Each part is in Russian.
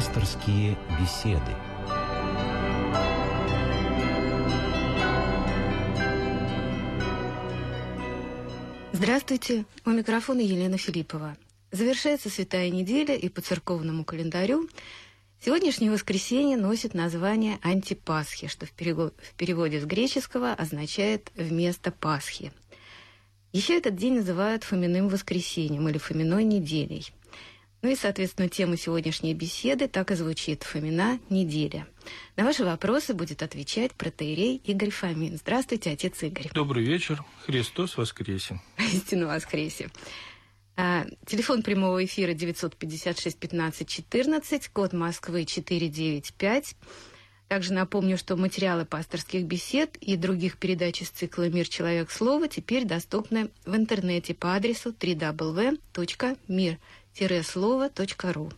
Пасторские беседы. Здравствуйте, у микрофона Елена Филиппова. Завершается Святая неделя, и по церковному календарю сегодняшнее воскресенье носит название Антипасхи, что в переводе с греческого означает «вместо Пасхи». Еще этот день называют Фоминым воскресеньем или Фоминой неделей. Ну и, соответственно, тема сегодняшней беседы так и звучит «Фомина неделя». На ваши вопросы будет отвечать протеерей Игорь Фомин. Здравствуйте, отец Игорь. Добрый вечер. Христос воскресе. Истину воскресе. А, телефон прямого эфира 956 15 14, код Москвы 495. Также напомню, что материалы пасторских бесед и других передач из цикла «Мир. Человек. Слово» теперь доступны в интернете по адресу www.mir-слово.ру.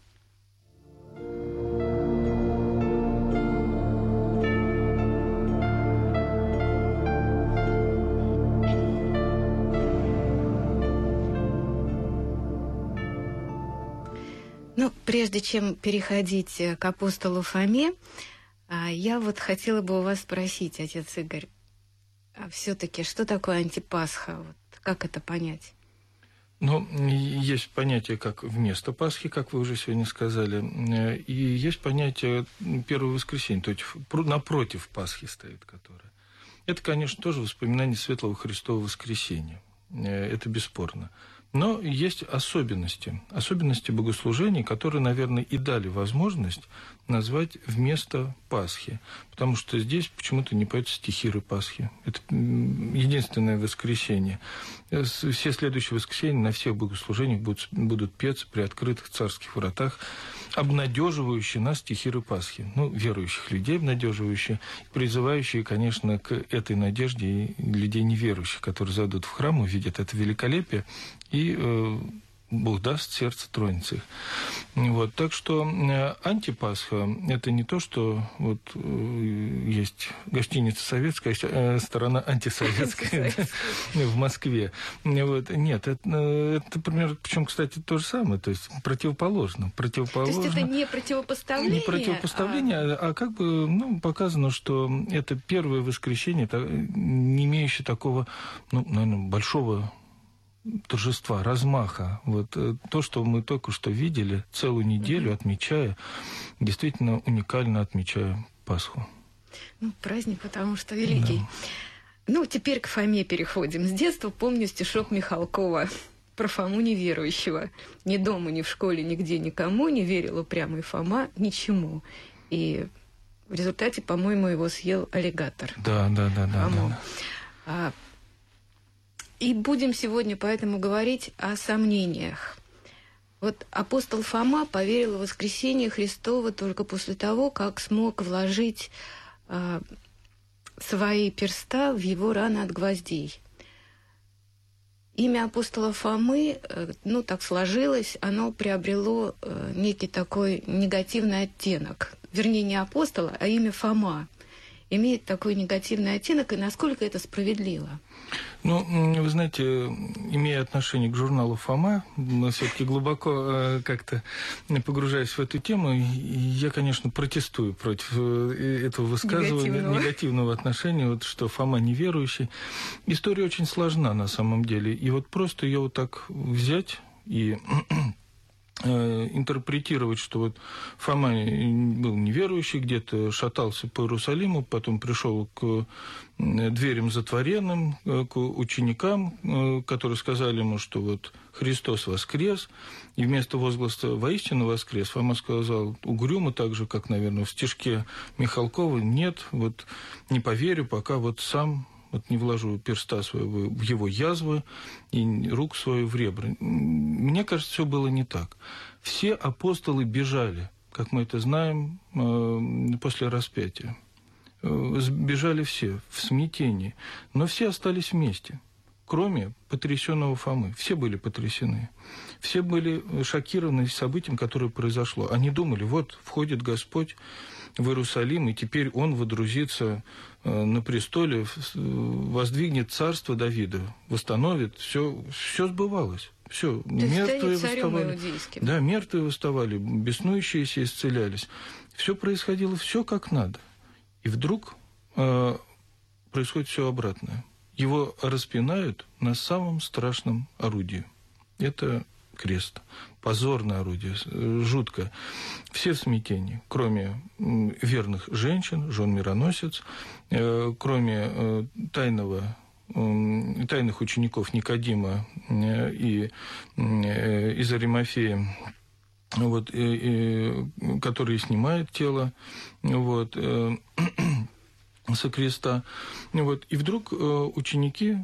Ну, прежде чем переходить к апостолу Фоме, а я вот хотела бы у вас спросить, отец Игорь, а все-таки что такое антипасха? Вот как это понять? Ну, есть понятие как вместо Пасхи, как вы уже сегодня сказали, э, и есть понятие первого воскресенья, то есть напротив Пасхи стоит которое. Это, конечно, тоже воспоминание Светлого Христового воскресения. Э, это бесспорно. Но есть особенности, особенности богослужений, которые, наверное, и дали возможность назвать вместо Пасхи, потому что здесь почему-то не поют стихиры Пасхи. Это единственное воскресенье. Все следующие воскресенья на всех богослужениях будут, будут петься при открытых царских вратах, обнадеживающие нас стихиры Пасхи. Ну, верующих людей обнадеживающие, призывающие, конечно, к этой надежде и людей неверующих, которые зайдут в храм, увидят это великолепие и э, Бог даст, сердце тронется их. Вот, так что э, антипасха – это не то, что вот э, есть гостиница советская, а сторона антисоветская в Москве. Вот, нет, это, это примерно, причем, кстати, то же самое, то есть противоположно. противоположно. То есть это не противопоставление? Не противопоставление, а, а как бы ну, показано, что это первое воскресенье, не имеющее такого, ну, наверное, большого торжества, размаха. Вот э, то, что мы только что видели, целую неделю отмечая, действительно уникально отмечая Пасху. Ну, праздник, потому что великий. Да. Ну, теперь к Фоме переходим. С детства помню стишок Михалкова про Фому неверующего. Ни дома, ни в школе, нигде никому не верил упрямый Фома ничему. И в результате, по-моему, его съел аллигатор. Да, да, да, да. да, да. А и будем сегодня поэтому говорить о сомнениях. Вот апостол Фома поверил в воскресение Христова только после того, как смог вложить э, свои перста в его раны от гвоздей. Имя апостола Фомы, э, ну, так сложилось, оно приобрело э, некий такой негативный оттенок. Вернее, не апостола, а имя Фома имеет такой негативный оттенок, и насколько это справедливо? Ну, вы знаете, имея отношение к журналу «Фома», все-таки глубоко э, как-то погружаясь в эту тему, я, конечно, протестую против э, этого высказывания, негативного, негативного отношения, вот, что Фома неверующий. История очень сложна на самом деле. И вот просто ее вот так взять и интерпретировать, что вот Фома был неверующий, где-то шатался по Иерусалиму, потом пришел к дверям затворенным, э, к ученикам, э, которые сказали ему, что вот Христос воскрес, и вместо возгласа «воистину воскрес» Фома сказал угрюмо, так же, как, наверное, в стишке Михалкова, «нет, вот не поверю, пока вот сам вот не вложу перста своего в его язвы и рук свою в ребра. Мне кажется, все было не так. Все апостолы бежали, как мы это знаем, э, после распятия. Э, бежали все в смятении, но все остались вместе. кроме потрясенного Фомы. Все были потрясены. Все были шокированы событием, которое произошло. Они думали, вот входит Господь в Иерусалим, и теперь Он водрузится э, на престоле, воздвигнет царство Давида, восстановит. Все, все сбывалось. Все, мертвые восставали. Да, мертвые восставали, беснующиеся исцелялись. Все происходило, все как надо. И вдруг э, происходит все обратное. Его распинают на самом страшном орудии. Это крест. Позорное орудие, жутко. Все в смятении, кроме верных женщин, жен мироносец, э, кроме э, тайного тайных учеников Никодима э, и из Аримафея, вот, и, и, который снимает тело вот, со креста. Вот, и вдруг ученики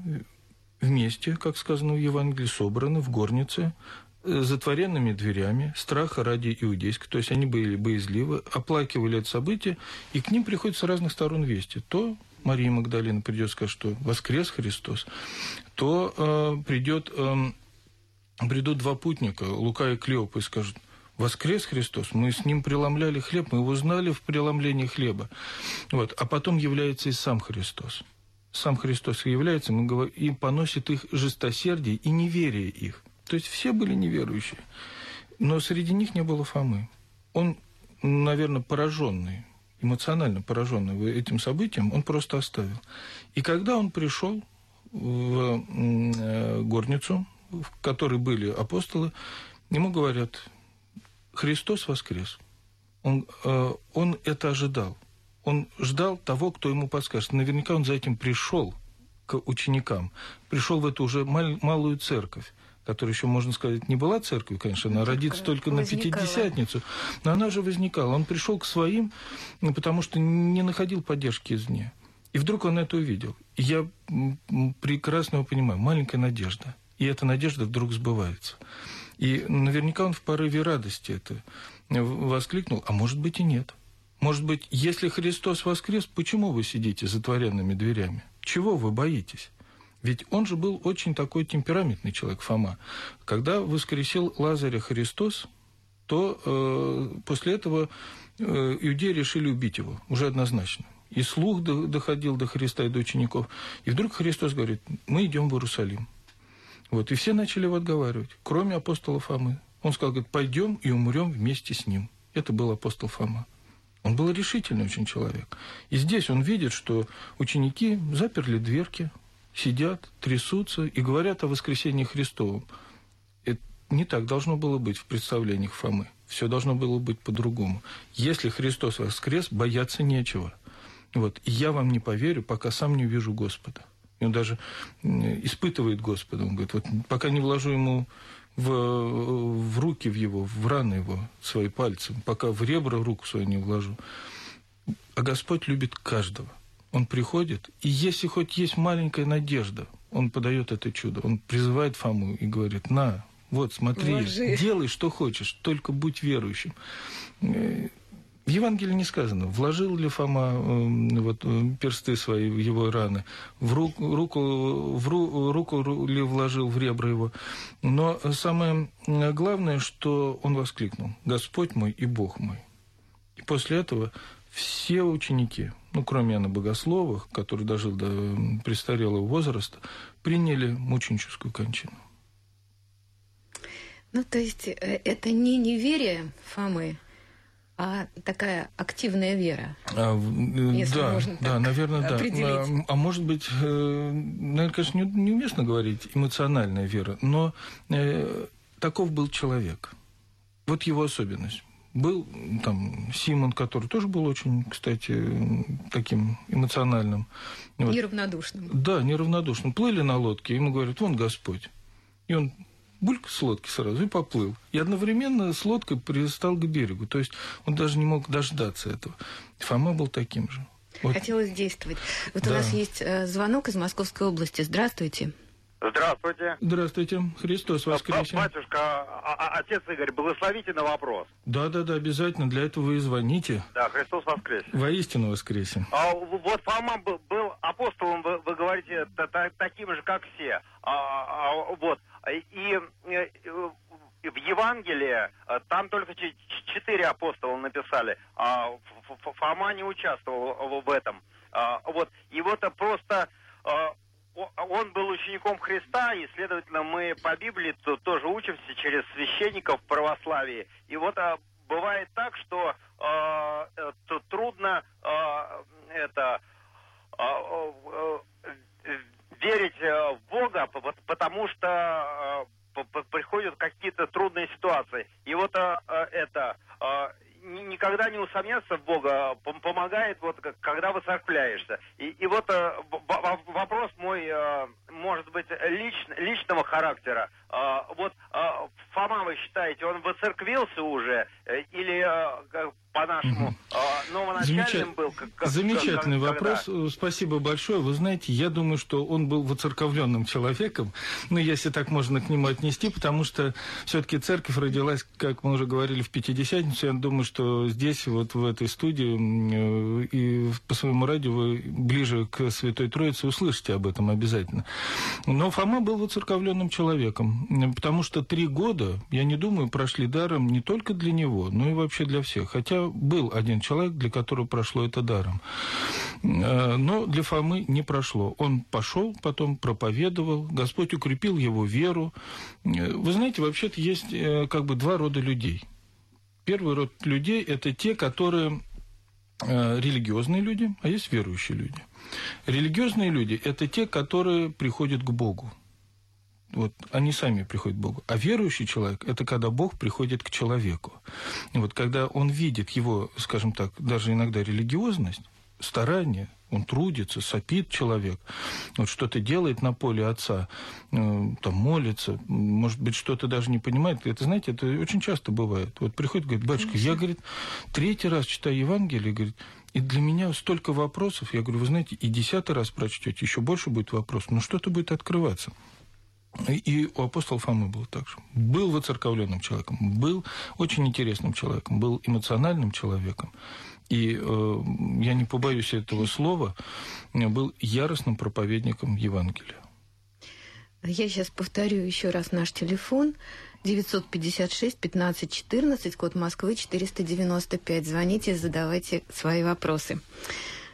вместе, как сказано в Евангелии, собраны в горнице, Э, затворенными дверями, страха ради иудейского, то есть они были боязливы, оплакивали это событие, и к ним приходят с разных сторон вести. То Мария Магдалина придет сказать, что воскрес Христос, то э, придет, э, придут два путника, Лука и Клеопа, и скажут, воскрес Христос, мы с ним преломляли хлеб, мы его знали в преломлении хлеба. Вот. А потом является и сам Христос. Сам Христос является, мы говорим, и поносит их жестосердие и неверие их. То есть все были неверующие. Но среди них не было Фомы. Он, наверное, пораженный, эмоционально пораженный этим событием, он просто оставил. И когда он пришел в э, горницу, в которой были апостолы, ему говорят, Христос воскрес. Он, э, он это ожидал. Он ждал того, кто ему подскажет. Наверняка он за этим пришел к ученикам. Пришел в эту уже малую церковь которая еще, можно сказать, не была церковью, конечно, она родится только возникала. на Пятидесятницу, но она же возникала. Он пришел к своим, ну, потому что не находил поддержки извне. И вдруг он это увидел. И я прекрасно его понимаю. Маленькая надежда. И эта надежда вдруг сбывается. И наверняка он в порыве радости это воскликнул, а может быть и нет. Может быть, если Христос воскрес, почему вы сидите затворенными дверями? Чего вы боитесь? Ведь он же был очень такой темпераментный человек, Фома. Когда воскресил Лазаря Христос, то э, после этого э, иудеи решили убить его, уже однозначно. И слух доходил до Христа и до учеников. И вдруг Христос говорит, мы идем в Иерусалим. Вот, и все начали его отговаривать, кроме апостола Фомы. Он сказал, говорит, пойдем и умрем вместе с ним. Это был апостол Фома. Он был решительный очень человек. И здесь он видит, что ученики заперли дверки, сидят, трясутся и говорят о воскресении Христовом. Это не так должно было быть в представлениях Фомы. Все должно было быть по-другому. Если Христос воскрес, бояться нечего. Вот. И я вам не поверю, пока сам не увижу Господа. И он даже испытывает Господа. Он говорит, вот пока не вложу ему в, в руки в его, в раны его свои пальцы, пока в ребра руку свою не вложу. А Господь любит каждого он приходит, и если хоть есть маленькая надежда, он подает это чудо. Он призывает Фому и говорит, на, вот, смотри, Ложи. делай, что хочешь, только будь верующим. Э, в Евангелии не сказано, вложил ли Фома э, вот, э, персты свои в его раны, в руку, руку, в ру, руку ли вложил в ребра его. Но самое главное, что он воскликнул, «Господь мой и Бог мой». И после этого все ученики, ну, кроме Иоанна Богословых, который дожил до престарелого возраста, приняли мученическую кончину. Ну, то есть э, это не неверие Фомы, а такая активная вера. А, если да, можно так да, наверное, определить. да. А, а может быть, э, наверное, конечно, неуместно говорить эмоциональная вера, но э, таков был человек. Вот его особенность. Был там Симон, который тоже был очень, кстати, таким эмоциональным. Вот. Неравнодушным. Да, неравнодушным. Плыли на лодке, ему говорят, вон Господь. И он бульк с лодки сразу и поплыл. И одновременно с лодкой пристал к берегу. То есть он даже не мог дождаться этого. Фома был таким же. Вот. Хотелось действовать. Вот да. у нас есть э, звонок из Московской области. Здравствуйте. Здравствуйте. Здравствуйте. Христос воскресе. Батюшка, а, а, отец Игорь, благословите на вопрос. Да, да, да, обязательно. Для этого вы и звоните. Да, Христос воскресе. Воистину воскресе. А, вот Фома был, был апостолом, вы, вы говорите, та, та, таким же, как все. А, а, вот. И, и в Евангелии там только четыре апостола написали, а Фома не участвовал в этом. А, вот. И вот просто он был учеником Христа, и, следовательно, мы по Библии -то тоже учимся через священников в православии. И вот а, бывает так, что а, э, то трудно а, это а, э, верить э, в Бога, потому что а, приходят какие-то трудные ситуации. И вот а, это а, никогда не усомниться в Бога помогает, вот когда воцерквляешься. И, и вот э, вопрос мой, э, может быть, лич, личного характера. Э, вот Фома, вы считаете, он воцерквился уже? Или по-нашему, угу. новоначальным был? Как, Замечательный как, вопрос. Когда? Спасибо большое. Вы знаете, я думаю, что он был воцерковленным человеком, ну, если так можно к нему отнести, потому что все-таки церковь родилась, как мы уже говорили, в Пятидесятницу. Я думаю, что здесь, вот в этой студии э, и по своему радио вы ближе к Святой Троице услышите об этом обязательно. Но Фома был воцерковленным человеком, потому что три года, я не думаю, прошли даром не только для него, но и вообще для всех. Хотя был один человек, для которого прошло это даром. Э, но для Фомы не прошло. Он пошел, потом проповедовал, Господь укрепил его веру. Э, вы знаете, вообще-то есть э, как бы два рода людей. Первый род людей – это те, которые религиозные люди, а есть верующие люди. Религиозные люди – это те, которые приходят к Богу. Вот они сами приходят к Богу. А верующий человек – это когда Бог приходит к человеку. И вот когда он видит его, скажем так, даже иногда религиозность, старание, он трудится, сопит человек, вот что-то делает на поле отца, э, там молится, может быть, что-то даже не понимает. Это, знаете, это очень часто бывает. Вот приходит, говорит, батюшка, я, говорит, третий раз читаю Евангелие, говорит, и для меня столько вопросов. Я говорю, вы знаете, и десятый раз прочтете, еще больше будет вопросов, но что-то будет открываться. И у апостола Фомы было так же. Был воцерковленным человеком, был очень интересным человеком, был эмоциональным человеком. И э, я не побоюсь этого слова, был яростным проповедником Евангелия. Я сейчас повторю еще раз наш телефон. 956 15 14, код Москвы 495. Звоните, задавайте свои вопросы.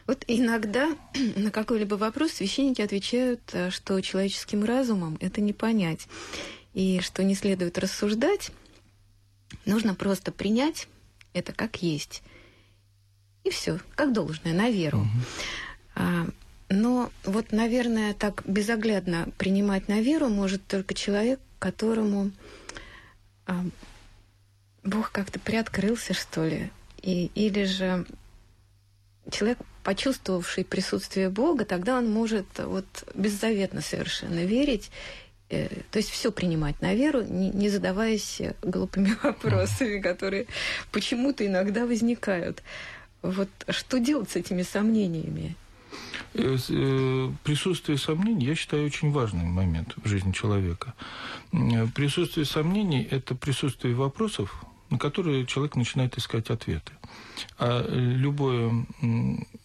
Вот иногда на какой-либо вопрос священники отвечают, э, что человеческим разумом это не понять, и что не следует рассуждать, нужно просто принять это как есть. И все, как должное, на веру. Угу. А, но вот, наверное, так безоглядно принимать на веру может только человек, которому а, Бог как-то приоткрылся, что ли, и, или же человек, почувствовавший присутствие Бога, тогда он может вот беззаветно совершенно верить, э, то есть все принимать на веру, не, задаваясь глупыми вопросами, которые почему-то иногда возникают. Вот что делать с этими сомнениями? Э, э, присутствие сомнений, я считаю, очень важный момент в жизни человека. Присутствие сомнений – это присутствие вопросов, на которые человек начинает искать ответы. А любое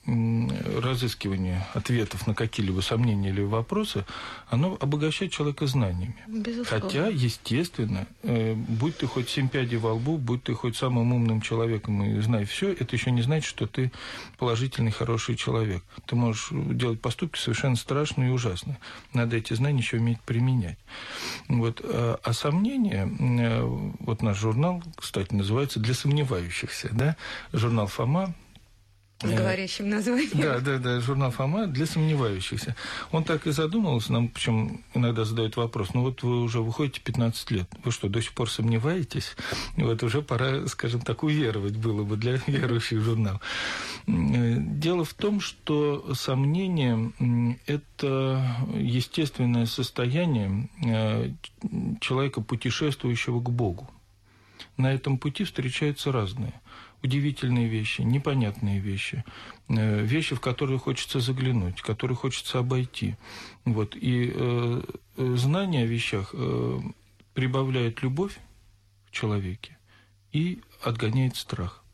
разыскивание ответов на какие-либо сомнения или вопросы, оно обогащает человека знаниями. Безусловно. Хотя, естественно, э, будь ты хоть семь пядей во лбу, будь ты хоть самым умным человеком и знай все, это еще не значит, что ты положительный, хороший человек. Ты можешь делать поступки совершенно страшные и ужасные. Надо эти знания еще уметь применять. Вот. А, а сомнения, э, вот наш журнал, кстати, называется «Для сомневающихся», да? журнал «Фома», с говорящим названием. Да, да, да, журнал Фома для сомневающихся. Он так и задумался, нам причем иногда задают вопрос, ну вот вы уже выходите 15 лет, вы что, до сих пор сомневаетесь? Вот уже пора, скажем так, уверовать было бы для верующих журнал. Дело в том, что сомнение – это естественное состояние э, человека, путешествующего к Богу. На этом пути встречаются разные – удивительные вещи, непонятные вещи, э, вещи, в которые хочется заглянуть, которые хочется обойти. Вот. И э, э знание о вещах э, прибавляет любовь в человеке и отгоняет страх.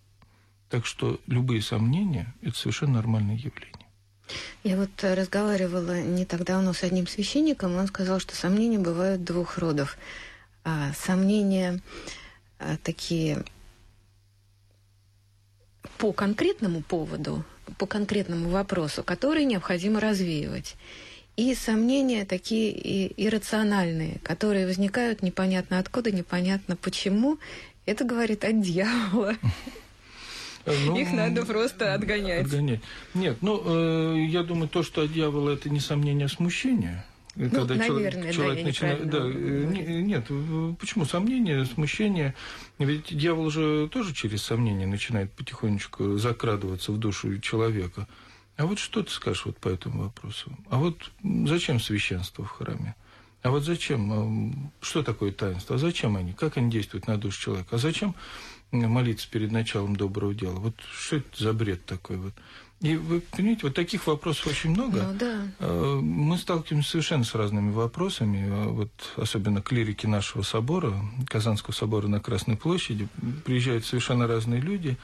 Так что любые сомнения – это совершенно нормальное явление. Я вот разговаривала не так давно с одним священником, он сказал, что сомнения бывают двух родов. А, сомнения такие по конкретному поводу, по конкретному вопросу, который необходимо развеивать. И сомнения такие и иррациональные, которые возникают непонятно откуда, непонятно почему. Это говорит от дьявола. Ну, Их надо просто отгонять. отгонять. Нет, ну, э, я думаю, то, что от дьявола, это не сомнение, а смущение. Ну, когда наверное, человек, человек да, начинает... Да, э, нет, почему сомнение, смущение? Ведь дьявол же тоже через сомнение начинает потихонечку закрадываться в душу человека. А вот что ты скажешь вот по этому вопросу? А вот зачем священство в храме? А вот зачем? А, что такое таинство? А зачем они? Как они действуют на душу человека? А зачем молиться перед началом доброго дела? Вот что это за бред такой вот? И вы понимаете, вот таких вопросов очень много. Ну, да. А, мы сталкиваемся совершенно с разными вопросами. А вот особенно клирики нашего собора, Казанского собора на Красной площади, приезжают совершенно разные люди.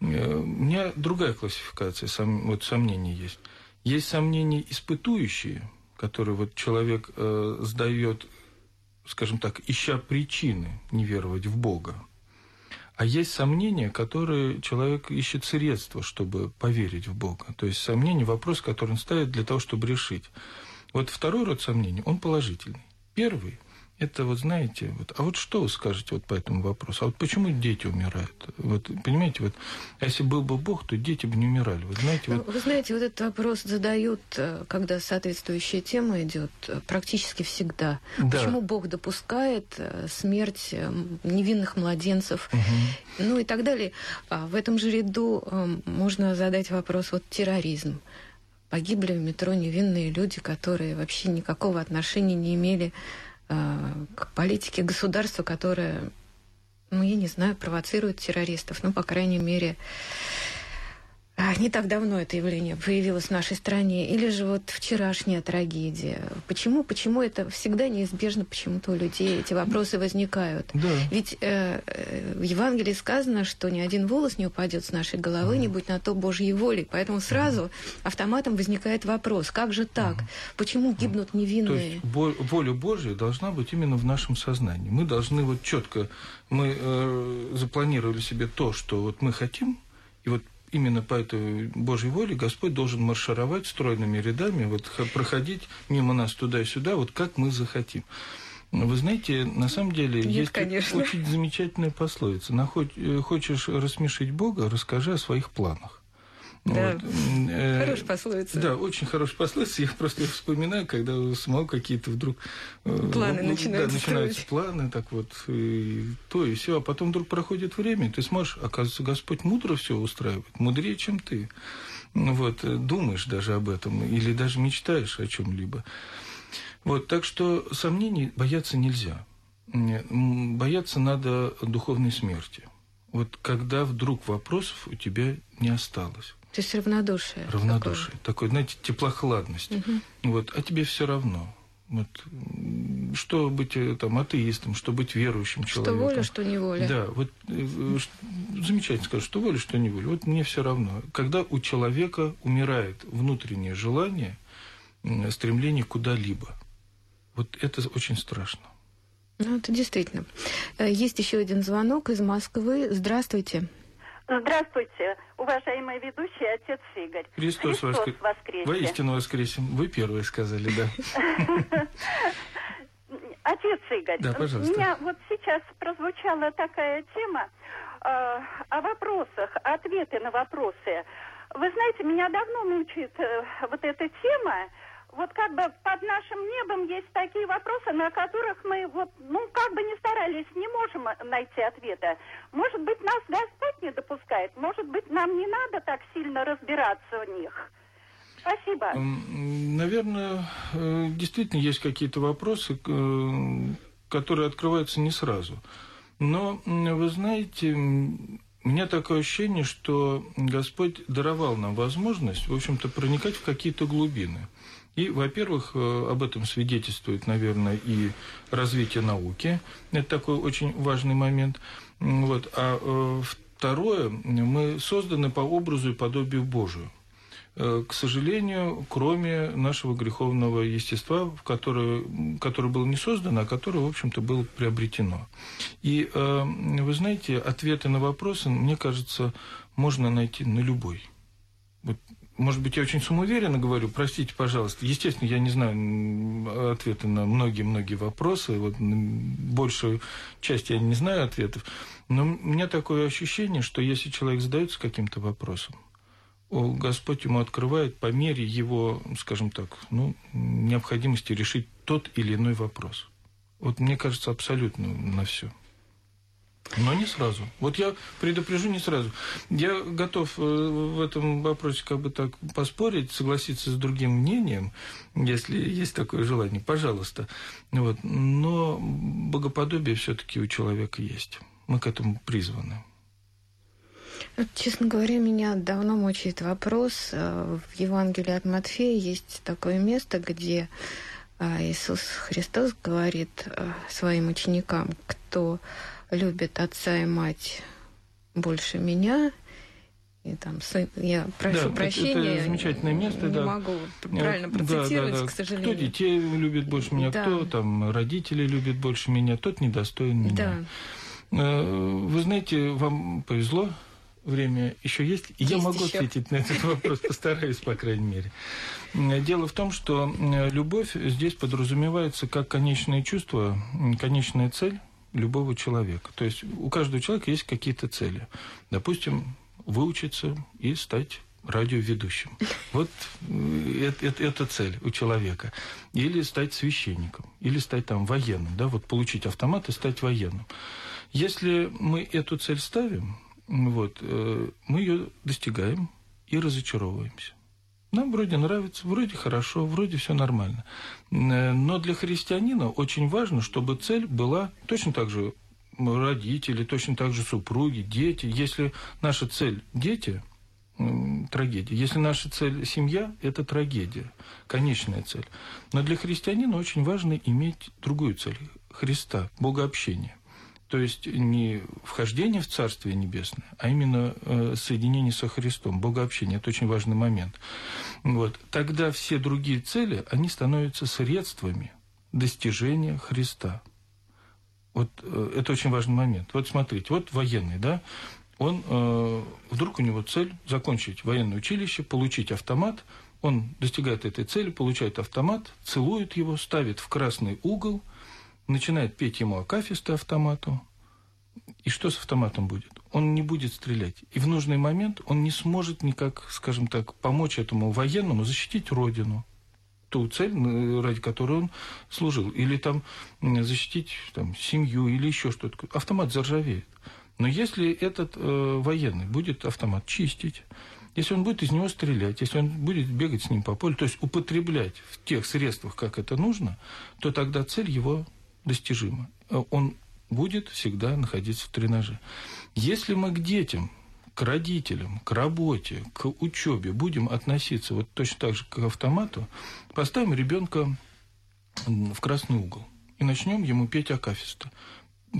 Э, у меня другая классификация, сом, вот сомнений есть. Есть сомнения испытующие, которые вот человек э, сдает, скажем так, ища причины не веровать в Бога. А есть сомнения, которые человек ищет средства, чтобы поверить в Бога. То есть сомнение – вопрос, который он ставит для того, чтобы решить. Вот второй род сомнений, он положительный. Первый – это вот знаете, вот, а вот что вы скажете вот по этому вопросу? А вот почему дети умирают? Вот понимаете, вот, а если был бы Бог, то дети бы не умирали. Вот знаете, вот... Вы знаете, вот этот вопрос задают, э, когда соответствующая тема идет, э, практически всегда. Да. Почему Бог допускает э, смерть невинных младенцев, угу. ну и так далее. А в этом же ряду можно задать вопрос вот терроризм. Погибли в метро невинные люди, которые вообще никакого отношения не имели к политике государства, которое, ну, я не знаю, провоцирует террористов. Ну, по крайней мере, не так давно это явление появилось в нашей стране, или же вот вчерашняя трагедия. Почему? Почему это всегда неизбежно почему-то у людей эти вопросы возникают? Да. Ведь э, в Евангелии сказано, что ни один волос не упадет с нашей головы, mm. не будь на то Божьей воли. Поэтому сразу автоматом возникает вопрос, как же так? Mm. Почему гибнут невинные? То есть воля Божья должна быть именно в нашем сознании. Мы должны вот четко, мы э, запланировали себе то, что вот мы хотим, и вот именно по этой Божьей воле Господь должен маршировать стройными рядами, вот проходить мимо нас туда и сюда, вот как мы захотим. Вы знаете, на самом деле Нет, есть конечно. очень замечательная пословица. Э, хочешь рассмешить Бога, расскажи о своих планах. Да, вот. Э, хорошая пословица. Да, очень хорошая пословица. Я просто вспоминаю, когда у самого какие-то вдруг... Э, планы ну, начинаются да, начинаются планы, так вот, и то и все. А потом вдруг проходит время, ты сможешь, оказывается, Господь мудро все устраивает, мудрее, чем ты. Ну вот, э, думаешь даже об этом, или даже мечтаешь о чем-либо. Вот, так что сомнений бояться нельзя. Бояться надо духовной смерти. Вот когда вдруг вопросов у тебя не осталось. То есть равнодушие. Равнодушие. Такое, такое знаете, теплохладность. Угу. Вот, а тебе все равно. Вот, что быть э, там, атеистом, что быть верующим что человеком. Что воля, что не воля. Да, вот э, замечательно сказать, что воля, что не воля. Вот мне все равно. Когда у человека умирает внутреннее желание, стремление куда-либо, вот это очень страшно. Ну, это действительно. Э, есть еще один звонок из Москвы. Здравствуйте. Здравствуйте, уважаемый ведущий, отец Игорь. Христос, Христос воскр... воскресе. Воистину воскресим. Вы первые сказали, да. Отец Игорь, да, пожалуйста. у меня вот сейчас прозвучала такая тема э, о вопросах, ответы на вопросы. Вы знаете, меня давно мучает э, вот эта тема, вот как бы под нашим небом есть такие вопросы, на которых мы вот, ну, как бы не старались, не можем найти ответа. Может быть, нас Господь не допускает, может быть, нам не надо так сильно разбираться в них. Спасибо. Наверное, э, действительно есть какие-то вопросы, которые открываются не сразу. Но, вы знаете, у меня такое ощущение, что Господь даровал нам возможность, в общем-то, проникать в какие-то глубины. И, во-первых, э, об этом свидетельствует, наверное, и развитие науки. Это такой очень важный момент. Вот. А э, второе, мы созданы по образу и подобию Божию. Э, к сожалению, кроме нашего греховного естества, которое, которое было не создано, а которое, в общем-то, было приобретено. И, вы знаете, ответы на вопросы, мне кажется, можно найти на любой. Может быть, я очень самоуверенно говорю, простите, пожалуйста. Естественно, я не знаю ответы на многие-многие вопросы, вот большую часть я не знаю ответов, но у меня такое ощущение, что если человек задается каким-то вопросом, Господь ему открывает по мере его, скажем так, ну, необходимости решить тот или иной вопрос. Вот мне кажется, абсолютно на все. Но не сразу. Вот я предупрежу не сразу. Я готов э, в этом вопросе как бы так поспорить, согласиться с другим мнением, если есть такое желание, пожалуйста. Вот. Но богоподобие все-таки у человека есть. Мы к этому призваны. Честно говоря, меня давно мучает вопрос. Э, в Евангелии от Матфея есть такое место, где э, Иисус Христос говорит своим ученикам, кто любит отца и мать больше меня. И там сын, я прошу да, прощения. Это замечательное место, не да. могу правильно процитировать, да, да, да. к сожалению. Кто детей любит больше меня, да. кто там родители любит больше меня, тот недостоин меня. Да. Э, вы знаете, вам повезло, время еще есть. есть я могу еще. ответить на этот вопрос, постараюсь, по крайней мере. Э, дело в том, что э, любовь здесь подразумевается как конечное чувство, конечная цель любого человека. То есть у каждого человека есть какие-то цели. Допустим, выучиться и стать радиоведущим. Вот это, это, это цель у человека. Или стать священником, или стать там военным, да, вот получить автомат и стать военным. Если мы эту цель ставим, вот, э, мы ее достигаем и разочаровываемся. Нам вроде нравится, вроде хорошо, вроде все нормально. Э, но для христианина очень важно, чтобы цель была точно так же родители, точно так же супруги, дети. Если наша цель – дети, трагедия. Если наша цель – семья, это трагедия, конечная цель. Но для христианина очень важно иметь другую цель – Христа, Богообщение. То есть не вхождение в Царствие Небесное, а именно э, соединение со Христом, богообщение. Это очень важный момент. Вот. Тогда все другие цели, они становятся средствами достижения Христа. Вот э, это очень важный момент. Вот смотрите, вот военный, да, он, э, вдруг у него цель закончить военное училище, получить автомат, он достигает этой цели, получает автомат, целует его, ставит в красный угол – начинает петь ему акафисты автомату, и что с автоматом будет? Он не будет стрелять. И в нужный момент он не сможет никак, скажем так, помочь этому военному защитить родину, ту цель, ради которой он служил. Или там защитить там, семью, или еще что-то. Автомат заржавеет. Но если этот э, военный будет автомат чистить, если он будет из него стрелять, если он будет бегать с ним по полю, то есть употреблять в тех средствах, как это нужно, то тогда цель его достижима. Э, он будет всегда находиться в тренаже. Если мы к детям, к родителям, к работе, к учебе будем относиться вот точно так же, как к автомату, поставим ребенка в красный угол и начнем ему петь акафиста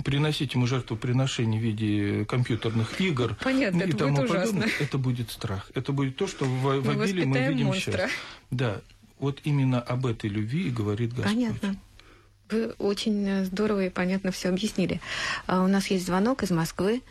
приносить ему жертвоприношение в виде компьютерных игр Понятно, и тому подобное, это будет страх. Это будет то, что в, в обилии мы видим монстра. сейчас. Да, вот именно об этой любви и говорит Господь. Понятно. Вы очень здорово и понятно все объяснили. А у нас есть звонок из Москвы.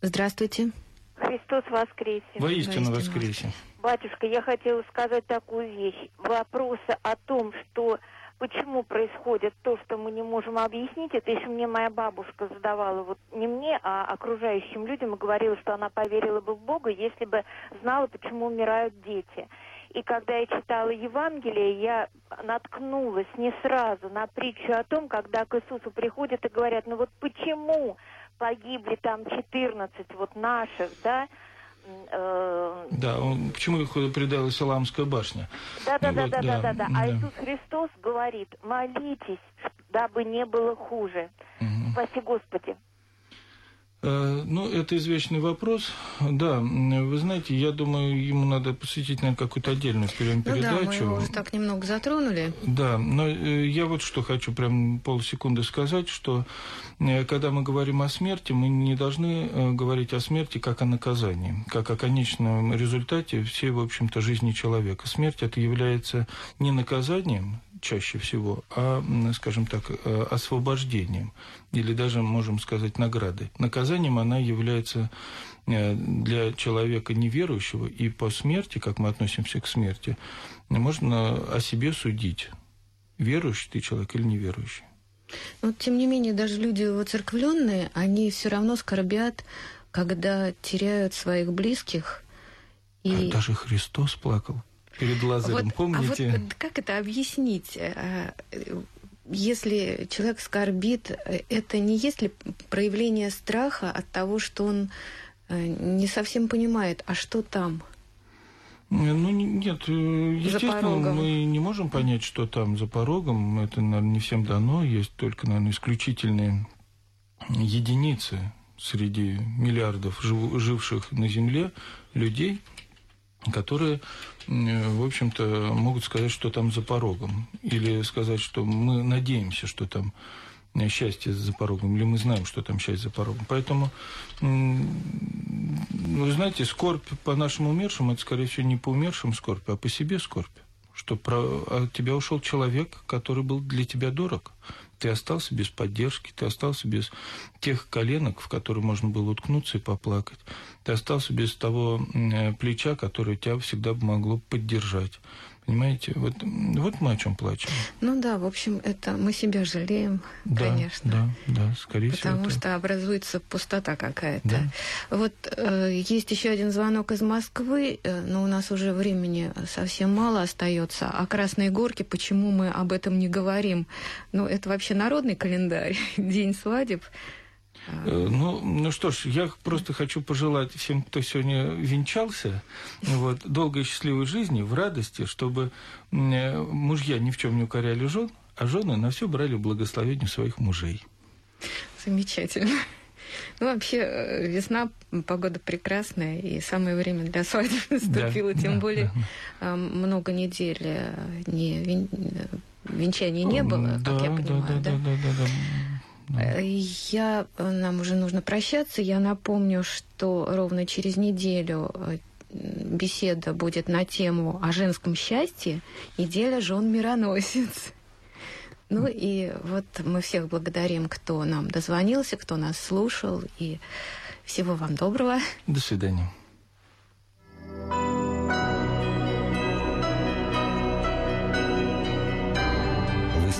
Здравствуйте. Христос воскресе. Воистину воскресе. Батюшка, я хотела сказать такую вещь. Вопросы о том, что почему происходит то, что мы не можем объяснить, это еще мне моя бабушка задавала, вот не мне, а окружающим людям, и говорила, что она поверила бы в Бога, если бы знала, почему умирают дети. И когда я читала Евангелие, я наткнулась не сразу на притчу о том, когда к Иисусу приходят и говорят, ну вот почему погибли там 14 вот наших, да, э, да, он, почему их предала Исламская башня? Да, да, да, да, да, да, да. А Иисус Христос говорит, молитесь, дабы не было хуже. Угу. Спаси Господи. Э, ну, это извечный вопрос. Да, вы знаете, я думаю, ему надо посвятить, наверное, какую-то отдельную передачу. Ну да, мы его уже так немного затронули. Да, но э, я вот что хочу прям полсекунды сказать, что э, когда мы говорим о смерти, мы не должны говорить о смерти как о наказании, как о конечном результате всей, в общем-то, жизни человека. Смерть это является не наказанием, чаще всего, а, скажем так, э, освобождением или даже, можем сказать, наградой. Наказанием она является э, для человека неверующего, и по смерти, как мы относимся к смерти, можно о себе судить, верующий ты человек или неверующий. Но, тем не менее, даже люди воцерквленные, они все равно скорбят, когда теряют своих близких. И... А даже Христос плакал перед Лазарем, вот, помните? А вот как это объяснить? А, если человек скорбит, это не есть ли проявление страха от того, что он э, не совсем понимает, а что там? Ну, нет, э, естественно, мы не можем понять, что там за порогом. Это, наверное, не всем дано. Есть только, наверное, исключительные единицы среди миллиардов живших на Земле людей, которые, в общем-то, могут сказать, что там за порогом. Или сказать, что мы надеемся, что там счастье за порогом, или мы знаем, что там счастье за порогом. Поэтому, вы знаете, скорбь по нашим умершим, это, скорее всего, не по умершим скорбь, а по себе скорбь. Что про... от тебя ушел человек, который был для тебя дорог. Ты остался без поддержки, ты остался без тех коленок, в которые можно было уткнуться и поплакать. Ты остался без того э, плеча, которое тебя всегда могло поддержать. Понимаете, вот, вот мы о чем плачем. Ну да, в общем, это мы себя жалеем, да, конечно. Да, да, скорее потому всего. Потому что это... образуется пустота какая-то. Да. Вот э, есть еще один звонок из Москвы, э, но у нас уже времени совсем мало остается. А Красные Горки, почему мы об этом не говорим? Ну, это вообще народный календарь, день свадеб. Э, ну, ну что ж, я просто хочу пожелать всем, кто сегодня венчался, вот, долгой и счастливой жизни, в радости, чтобы э, мужья ни в чем не укоряли жен, а жены на все брали благословение своих мужей. Замечательно. Ну, вообще, э, весна, погода прекрасная, и самое время для свадьбы наступило, да, тем да, более да. много недель не, вен... венчания не было, да, как я понимаю. Да, да, да, да, да, я, нам уже нужно прощаться. Я напомню, что ровно через неделю э, беседа будет на тему о женском счастье «Неделя жен мироносец». Ну и вот мы всех благодарим, кто нам дозвонился, кто нас слушал. И всего вам доброго. До свидания.